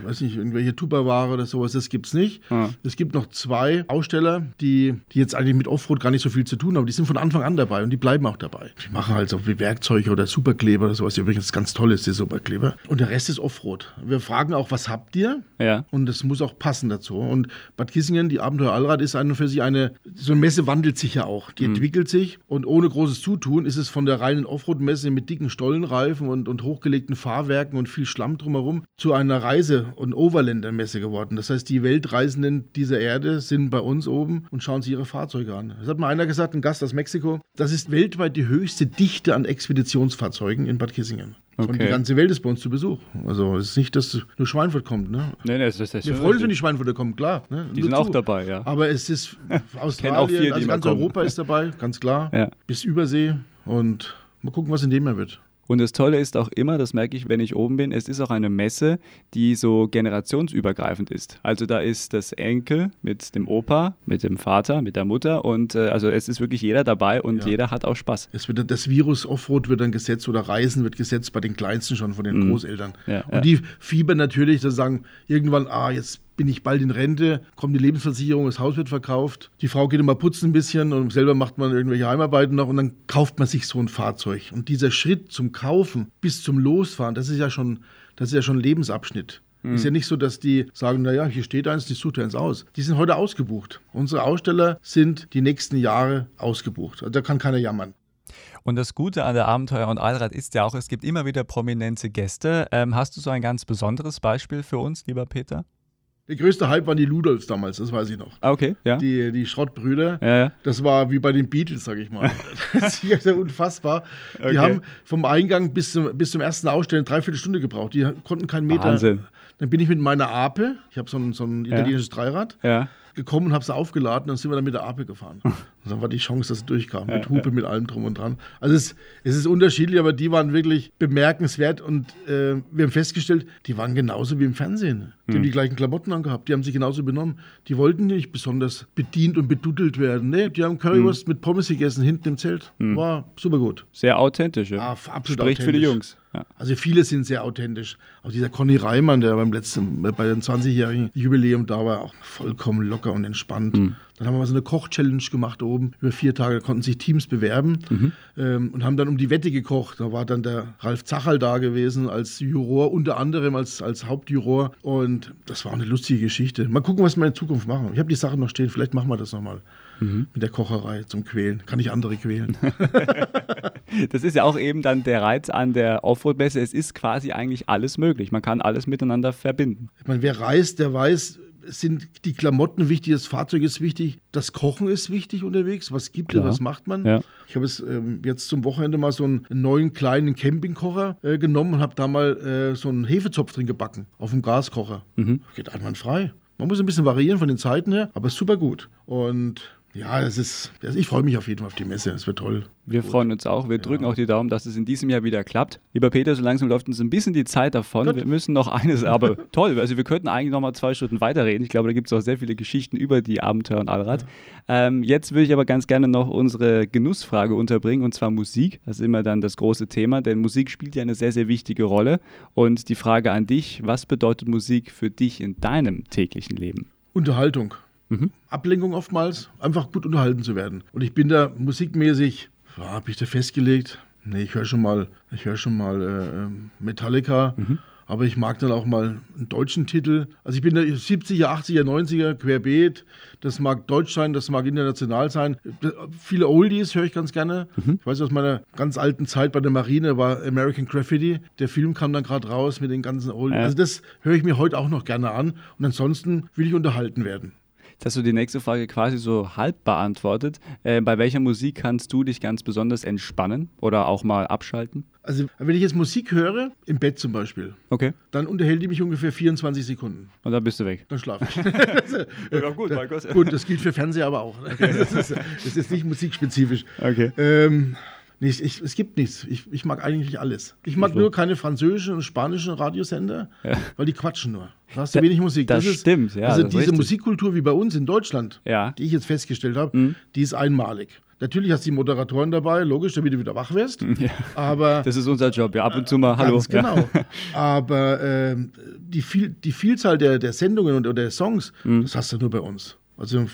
[SPEAKER 3] weiß nicht, irgendwelche Tupperware oder sowas, das gibt es nicht. Ja. Es gibt noch zwei Aussteller, die, die jetzt eigentlich mit Offroad gar nicht so viel zu tun haben, die sind von Anfang an dabei und die bleiben auch dabei. Die machen halt so wie Werkzeuge oder Superkleber oder sowas, die übrigens ganz toll ist, die Superkleber. Und der Rest ist Offroad. Wir fragen auch, was habt ihr?
[SPEAKER 2] Ja.
[SPEAKER 3] Und das muss auch passen dazu. Und Bad Kissingen, die Abenteuer Allrad, ist eine für sich eine, so eine Messe wandelt sich ja auch. Die mhm. entwickelt sich und ohne großes Zutun ist es von der reinen Offroad-Messe mit dicken Stollenreifen und, und hochgelegten Fahrwerken und viel Schlamm drumherum zu einer Reise- und Overlander-Messe geworden. Das heißt, die Weltreisenden dieser Erde sind bei uns oben und schauen sich ihre Fahrzeuge an. Das hat mal einer gesagt, ein Gast aus Mexiko, das ist weltweit die höchste Dichte an Expeditionsfahrzeugen in Bad Kissingen. Okay. Und die ganze Welt ist bei uns zu Besuch. Also es ist nicht, dass nur Schweinfurt kommt. Ne?
[SPEAKER 2] Nee, nee, das ist, das
[SPEAKER 3] Wir freuen uns, wenn die Schweinfurter kommen, klar. Ne?
[SPEAKER 2] Die sind zu. auch dabei, ja.
[SPEAKER 3] Aber es ist <laughs> Australien,
[SPEAKER 2] vier,
[SPEAKER 3] also ganz Europa ist dabei, ganz klar. Ja. Bis Übersee und Mal gucken, was in dem mehr wird.
[SPEAKER 2] Und das Tolle ist auch immer, das merke ich, wenn ich oben bin, es ist auch eine Messe, die so generationsübergreifend ist. Also da ist das Enkel mit dem Opa, mit dem Vater, mit der Mutter und äh, also es ist wirklich jeder dabei und ja. jeder hat auch Spaß.
[SPEAKER 3] Es wird das Virus Offroad wird dann gesetzt oder Reisen wird gesetzt bei den Kleinsten schon von den mhm. Großeltern. Ja, und ja. die fiebern natürlich, dass sagen irgendwann, ah jetzt bin ich bald in Rente, kommt die Lebensversicherung, das Haus wird verkauft, die Frau geht immer putzen ein bisschen und selber macht man irgendwelche Heimarbeiten noch und dann kauft man sich so ein Fahrzeug. Und dieser Schritt zum Kaufen bis zum Losfahren, das ist ja schon, das ist ja schon ein Lebensabschnitt. Mhm. Ist ja nicht so, dass die sagen, naja, hier steht eins, die sucht eins aus. Die sind heute ausgebucht. Unsere Aussteller sind die nächsten Jahre ausgebucht. Also da kann keiner jammern.
[SPEAKER 2] Und das Gute an der Abenteuer und Allrad ist ja auch, es gibt immer wieder prominente Gäste. Ähm, hast du so ein ganz besonderes Beispiel für uns, lieber Peter?
[SPEAKER 3] Der größte Hype waren die Ludolfs damals, das weiß ich noch.
[SPEAKER 2] Ah, okay, ja.
[SPEAKER 3] Die, die Schrottbrüder.
[SPEAKER 2] Ja, ja.
[SPEAKER 3] Das war wie bei den Beatles, sag ich mal. <laughs> das ist ja unfassbar. Okay. Die haben vom Eingang bis zum, bis zum ersten Ausstellen dreiviertel Stunde gebraucht. Die konnten keinen Meter.
[SPEAKER 2] Wahnsinn.
[SPEAKER 3] Dann bin ich mit meiner Ape, ich habe so ein, so ein italienisches Dreirad,
[SPEAKER 2] ja
[SPEAKER 3] gekommen und habe sie aufgeladen und sind wir dann mit der Ape gefahren. <laughs> Und dann war die Chance, dass es durchkam. Mit Hupe, mit allem drum und dran. Also es, es ist unterschiedlich, aber die waren wirklich bemerkenswert und äh, wir haben festgestellt, die waren genauso wie im Fernsehen. Die hm. haben die gleichen Klamotten angehabt, die haben sich genauso benommen. Die wollten nicht besonders bedient und beduddelt werden. Nee, die haben Currywurst hm. mit Pommes gegessen hinten im Zelt. Hm. War super gut.
[SPEAKER 2] Sehr authentisch, ja. Ah,
[SPEAKER 3] absolut
[SPEAKER 2] Spricht
[SPEAKER 3] authentisch.
[SPEAKER 2] für die Jungs.
[SPEAKER 3] Ja. Also viele sind sehr authentisch. Auch dieser Conny Reimann, der beim letzten, bei dem 20-jährigen Jubiläum da war, auch vollkommen locker und entspannt. Mhm. Dann haben wir mal so eine Koch-Challenge gemacht oben. Über vier Tage konnten sich Teams bewerben mhm. ähm, und haben dann um die Wette gekocht. Da war dann der Ralf Zachal da gewesen als Juror, unter anderem als, als Hauptjuror. Und das war eine lustige Geschichte. Mal gucken, was wir in Zukunft machen. Ich habe die Sachen noch stehen, vielleicht machen wir das nochmal mhm. mit der Kocherei zum Quälen. Kann ich andere quälen. <laughs> <laughs>
[SPEAKER 2] das ist ja auch eben dann der Reiz an der Offroad-Messe. Es ist quasi eigentlich alles möglich. Man kann alles miteinander verbinden.
[SPEAKER 3] Ich meine, wer reist, der weiß, sind die Klamotten wichtig, das Fahrzeug ist wichtig, das Kochen ist wichtig unterwegs. Was gibt es, was macht man?
[SPEAKER 2] Ja.
[SPEAKER 3] Ich habe es ähm, jetzt zum Wochenende mal so einen neuen kleinen Campingkocher äh, genommen und habe da mal äh, so einen Hefezopf drin gebacken auf dem Gaskocher. Mhm. Geht einwandfrei. Man muss ein bisschen variieren von den Zeiten her, aber ist super gut. Und ja, das ist, also ich freue mich auf jeden Fall auf die Messe. Es wird toll.
[SPEAKER 2] Wir Gut. freuen uns auch. Wir drücken ja. auch die Daumen, dass es in diesem Jahr wieder klappt. Lieber Peter, so langsam läuft uns ein bisschen die Zeit davon. Gut. Wir müssen noch eines, aber <laughs> toll. Also wir könnten eigentlich noch mal zwei Stunden weiterreden. Ich glaube, da gibt es auch sehr viele Geschichten über die Abenteuer und Allrad. Ja. Ähm, jetzt würde ich aber ganz gerne noch unsere Genussfrage unterbringen und zwar Musik. Das ist immer dann das große Thema, denn Musik spielt ja eine sehr, sehr wichtige Rolle. Und die Frage an dich, was bedeutet Musik für dich in deinem täglichen Leben?
[SPEAKER 3] Unterhaltung. Mhm. Ablenkung oftmals, einfach gut unterhalten zu werden. Und ich bin da musikmäßig, ja, habe ich da festgelegt, Nee, ich höre schon mal, ich höre schon mal äh, Metallica.
[SPEAKER 2] Mhm.
[SPEAKER 3] Aber ich mag dann auch mal einen deutschen Titel. Also ich bin der 70er, 80er, 90er, querbeet. Das mag deutsch sein, das mag international sein. Viele Oldies höre ich ganz gerne.
[SPEAKER 2] Mhm.
[SPEAKER 3] Ich weiß aus meiner ganz alten Zeit bei der Marine war American Graffiti. Der Film kam dann gerade raus mit den ganzen Oldies.
[SPEAKER 2] Ja.
[SPEAKER 3] Also das höre ich mir heute auch noch gerne an. Und ansonsten will ich unterhalten werden.
[SPEAKER 2] Jetzt hast du die nächste Frage quasi so halb beantwortet. Äh, bei welcher Musik kannst du dich ganz besonders entspannen oder auch mal abschalten?
[SPEAKER 3] Also wenn ich jetzt Musik höre, im Bett zum Beispiel,
[SPEAKER 2] Okay.
[SPEAKER 3] dann unterhält die mich ungefähr 24 Sekunden.
[SPEAKER 2] Und dann bist du weg.
[SPEAKER 3] Dann schlafe ich. <laughs>
[SPEAKER 2] Ja, gut, mein Gott.
[SPEAKER 3] Gut, das gilt für Fernseher aber auch. Das, ist, das ist nicht musikspezifisch.
[SPEAKER 2] Okay.
[SPEAKER 3] Ähm, nee, ich, es gibt nichts. Ich, ich mag eigentlich alles. Ich mag nur keine französischen und spanischen Radiosender, weil die quatschen nur. Da hast du wenig Musik.
[SPEAKER 2] das stimmt, ja,
[SPEAKER 3] Also
[SPEAKER 2] das ist
[SPEAKER 3] diese
[SPEAKER 2] richtig.
[SPEAKER 3] Musikkultur wie bei uns in Deutschland,
[SPEAKER 2] Ja. Mhm.
[SPEAKER 3] die ich jetzt festgestellt habe, die ist einmalig. Natürlich hast du die Moderatoren dabei, logisch, damit du wieder wach wirst. <laughs> Aber
[SPEAKER 2] Das ist unser Job, ja. Ab und zu mal, hallo.
[SPEAKER 3] Ganz genau.
[SPEAKER 2] Ja. <laughs>
[SPEAKER 3] Aber ähm, die, viel, die Vielzahl der, der Sendungen und oder der Songs,
[SPEAKER 2] Mhm.
[SPEAKER 3] das hast du nur bei uns. Also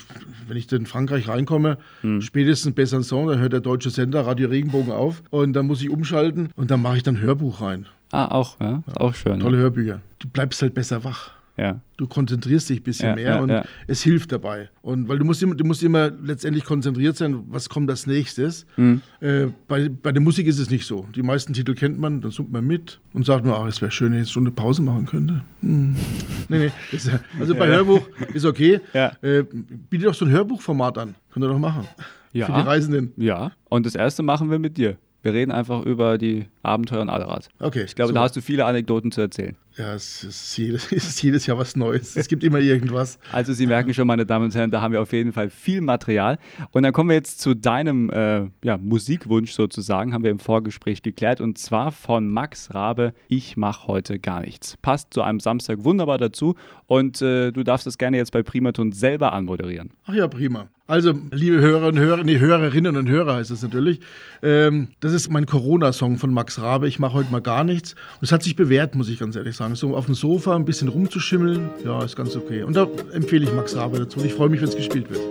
[SPEAKER 3] wenn ich in Frankreich reinkomme,
[SPEAKER 2] Mhm.
[SPEAKER 3] spätestens Besançon, da hört der deutsche Sender Radio Regenbogen auf und dann muss ich umschalten und dann mache ich dann Hörbuch rein.
[SPEAKER 2] Ah, auch, ja. Ist auch schön.
[SPEAKER 3] Tolle
[SPEAKER 2] Ja.
[SPEAKER 3] Hörbücher. Du bleibst halt besser wach.
[SPEAKER 2] Ja.
[SPEAKER 3] Du konzentrierst dich ein bisschen
[SPEAKER 2] Ja,
[SPEAKER 3] mehr
[SPEAKER 2] ja,
[SPEAKER 3] und es hilft dabei. Und weil du musst immer, du musst immer letztendlich konzentriert sein, was kommt als nächstes.
[SPEAKER 2] Mhm.
[SPEAKER 3] Äh, bei, bei der Musik ist es nicht so. Die meisten Titel kennt man, dann summt man mit und sagt nur, ach, es wäre schön, wenn ich jetzt schon eine Pause machen könnte. Hm. <laughs> Nee, nee. Das, also bei Hörbuch ist okay. Äh, biete doch so ein Hörbuchformat an. Könnt ihr doch machen. Für die Reisenden.
[SPEAKER 2] Ja. Und das erste machen wir mit dir. Wir reden einfach über die Abenteuer und Allrad.
[SPEAKER 3] Okay.
[SPEAKER 2] Ich glaube,
[SPEAKER 3] so.
[SPEAKER 2] da hast du viele Anekdoten zu erzählen.
[SPEAKER 3] Ja, es ist, jedes, <laughs> es ist jedes Jahr was Neues. Es gibt immer irgendwas.
[SPEAKER 2] Also Sie merken schon, meine Damen und Herren, da haben wir auf jeden Fall viel Material. Und dann kommen wir jetzt zu deinem äh, ja, Musikwunsch sozusagen, haben wir im Vorgespräch geklärt. Und zwar von Max Rabe, Ich mach heute gar nichts. Passt zu einem Samstag wunderbar dazu. Und äh, du darfst es gerne jetzt bei Primaton selber anmoderieren.
[SPEAKER 3] Ach ja, prima. Also, liebe Hörerinnen und Hörer, nee, Hörerinnen und Hörer heißt es natürlich. Ähm, das ist mein Corona-Song von Max Rabe. Ich mache heute mal gar nichts. Und es hat sich bewährt, muss ich ganz ehrlich sagen. So auf dem Sofa ein bisschen rumzuschimmeln, ja, ist ganz okay. Und da empfehle ich Max Rabe dazu. Und ich freue mich, wenn es gespielt wird.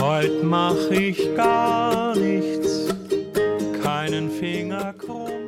[SPEAKER 6] Heute mach ich gar nichts, keinen Finger krumm.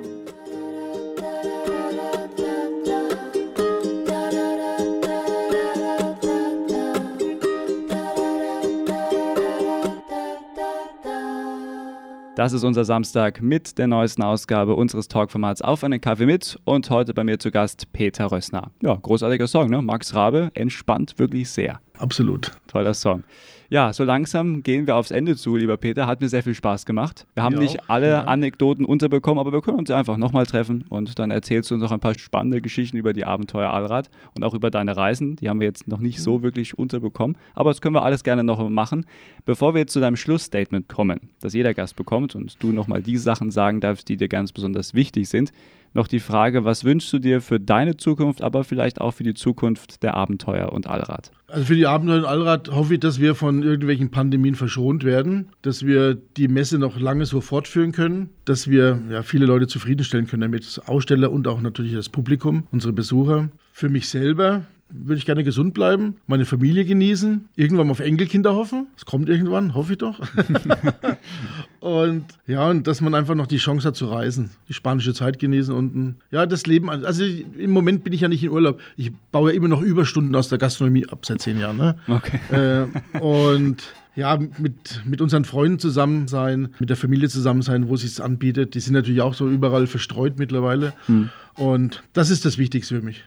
[SPEAKER 2] Das ist unser Samstag mit der neuesten Ausgabe unseres Talkformats Auf einen Kaffee mit und heute bei mir zu Gast Peter Rössner. Ja, großartiger Song, ne? Max Rabe, entspannt wirklich sehr.
[SPEAKER 3] Absolut.
[SPEAKER 2] Toller Song. Ja, so langsam gehen wir aufs Ende zu, lieber Peter. Hat mir sehr viel Spaß gemacht. Wir haben
[SPEAKER 3] Mir
[SPEAKER 2] nicht alle
[SPEAKER 3] ja.
[SPEAKER 2] Anekdoten unterbekommen, aber wir können uns einfach nochmal treffen und dann erzählst du uns noch ein paar spannende Geschichten über die Abenteuer Allrad und auch über deine Reisen. Die haben wir jetzt noch nicht
[SPEAKER 3] Mhm.
[SPEAKER 2] so wirklich unterbekommen, aber das können wir alles gerne noch machen. Bevor wir jetzt zu deinem Schlussstatement kommen, das jeder Gast bekommt und du nochmal die Sachen sagen darfst, die dir ganz besonders wichtig sind, noch die Frage, was wünschst du dir für deine Zukunft, aber vielleicht auch für die Zukunft der Abenteuer und Allrad?
[SPEAKER 3] Also für die Abenteuer und Allrad hoffe ich, dass wir von irgendwelchen Pandemien verschont werden, dass wir die Messe noch lange so fortführen können, dass wir ja, viele Leute zufriedenstellen können damit, Aussteller und auch natürlich das Publikum, unsere Besucher. Für mich selber würde ich gerne gesund bleiben, meine Familie genießen, irgendwann mal auf Enkelkinder hoffen. Es kommt irgendwann, hoffe ich doch. <laughs> und ja, und dass man einfach noch die Chance hat zu reisen, die spanische Zeit genießen und ja, das Leben. Also im Moment bin ich ja nicht in Urlaub. Ich baue ja immer noch Überstunden aus der Gastronomie ab seit zehn Jahren. Ne?
[SPEAKER 2] Okay.
[SPEAKER 3] Äh, und ja, mit, mit unseren Freunden zusammen sein, mit der Familie zusammen sein, wo es sich anbietet. Die sind natürlich auch so überall verstreut mittlerweile. Und das ist das Wichtigste für mich.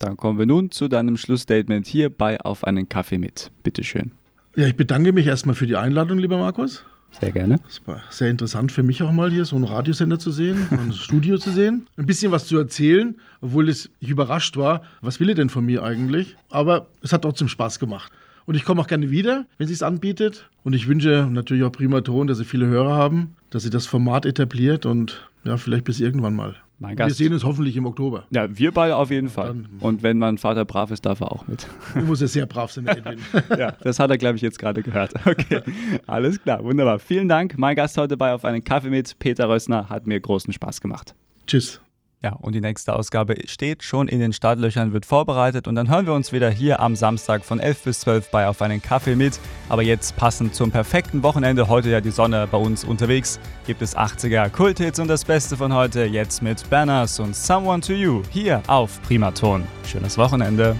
[SPEAKER 2] Dann kommen wir nun zu deinem Schlussstatement hier bei Auf einen Kaffee mit. Bitteschön.
[SPEAKER 3] Ja, ich bedanke mich erstmal für die Einladung, lieber Markus.
[SPEAKER 2] Sehr gerne.
[SPEAKER 3] Es war sehr interessant für mich auch mal hier so einen Radiosender zu sehen, ein <laughs> Studio zu sehen, ein bisschen was zu erzählen, obwohl es, ich überrascht war, was will er denn von mir eigentlich? Aber es hat trotzdem Spaß gemacht. Und ich komme auch gerne wieder, wenn es sich anbietet. Und ich wünsche natürlich auch Primaton, dass sie viele Hörer haben, dass sie das Format etabliert und ja, vielleicht bis irgendwann mal.
[SPEAKER 2] Mein
[SPEAKER 3] Wir
[SPEAKER 2] Gast.
[SPEAKER 3] sehen uns hoffentlich im Oktober.
[SPEAKER 2] Ja, wir beide auf jeden Fall.
[SPEAKER 3] Dann-
[SPEAKER 2] Und wenn mein Vater brav ist, darf er auch mit.
[SPEAKER 3] Du musst ja sehr brav sein, Edwin. <laughs>
[SPEAKER 2] ja, das hat er, glaube ich, jetzt gerade gehört. Okay, alles klar, wunderbar. Vielen Dank. Mein Gast heute bei Auf einen Kaffee mit, Peter Rössner, hat mir großen Spaß gemacht.
[SPEAKER 3] Tschüss.
[SPEAKER 2] Ja, und die nächste Ausgabe steht schon in den Startlöchern, wird vorbereitet und dann hören wir uns wieder hier am Samstag von 11 bis 12 bei Auf einen Kaffee mit. Aber jetzt passend zum perfekten Wochenende, heute ja die Sonne bei uns unterwegs, gibt es 80er Kulthits und das Beste von heute jetzt mit Banners und Someone to You hier auf Primaton. Schönes Wochenende.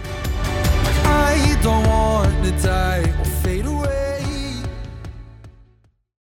[SPEAKER 2] I don't want die.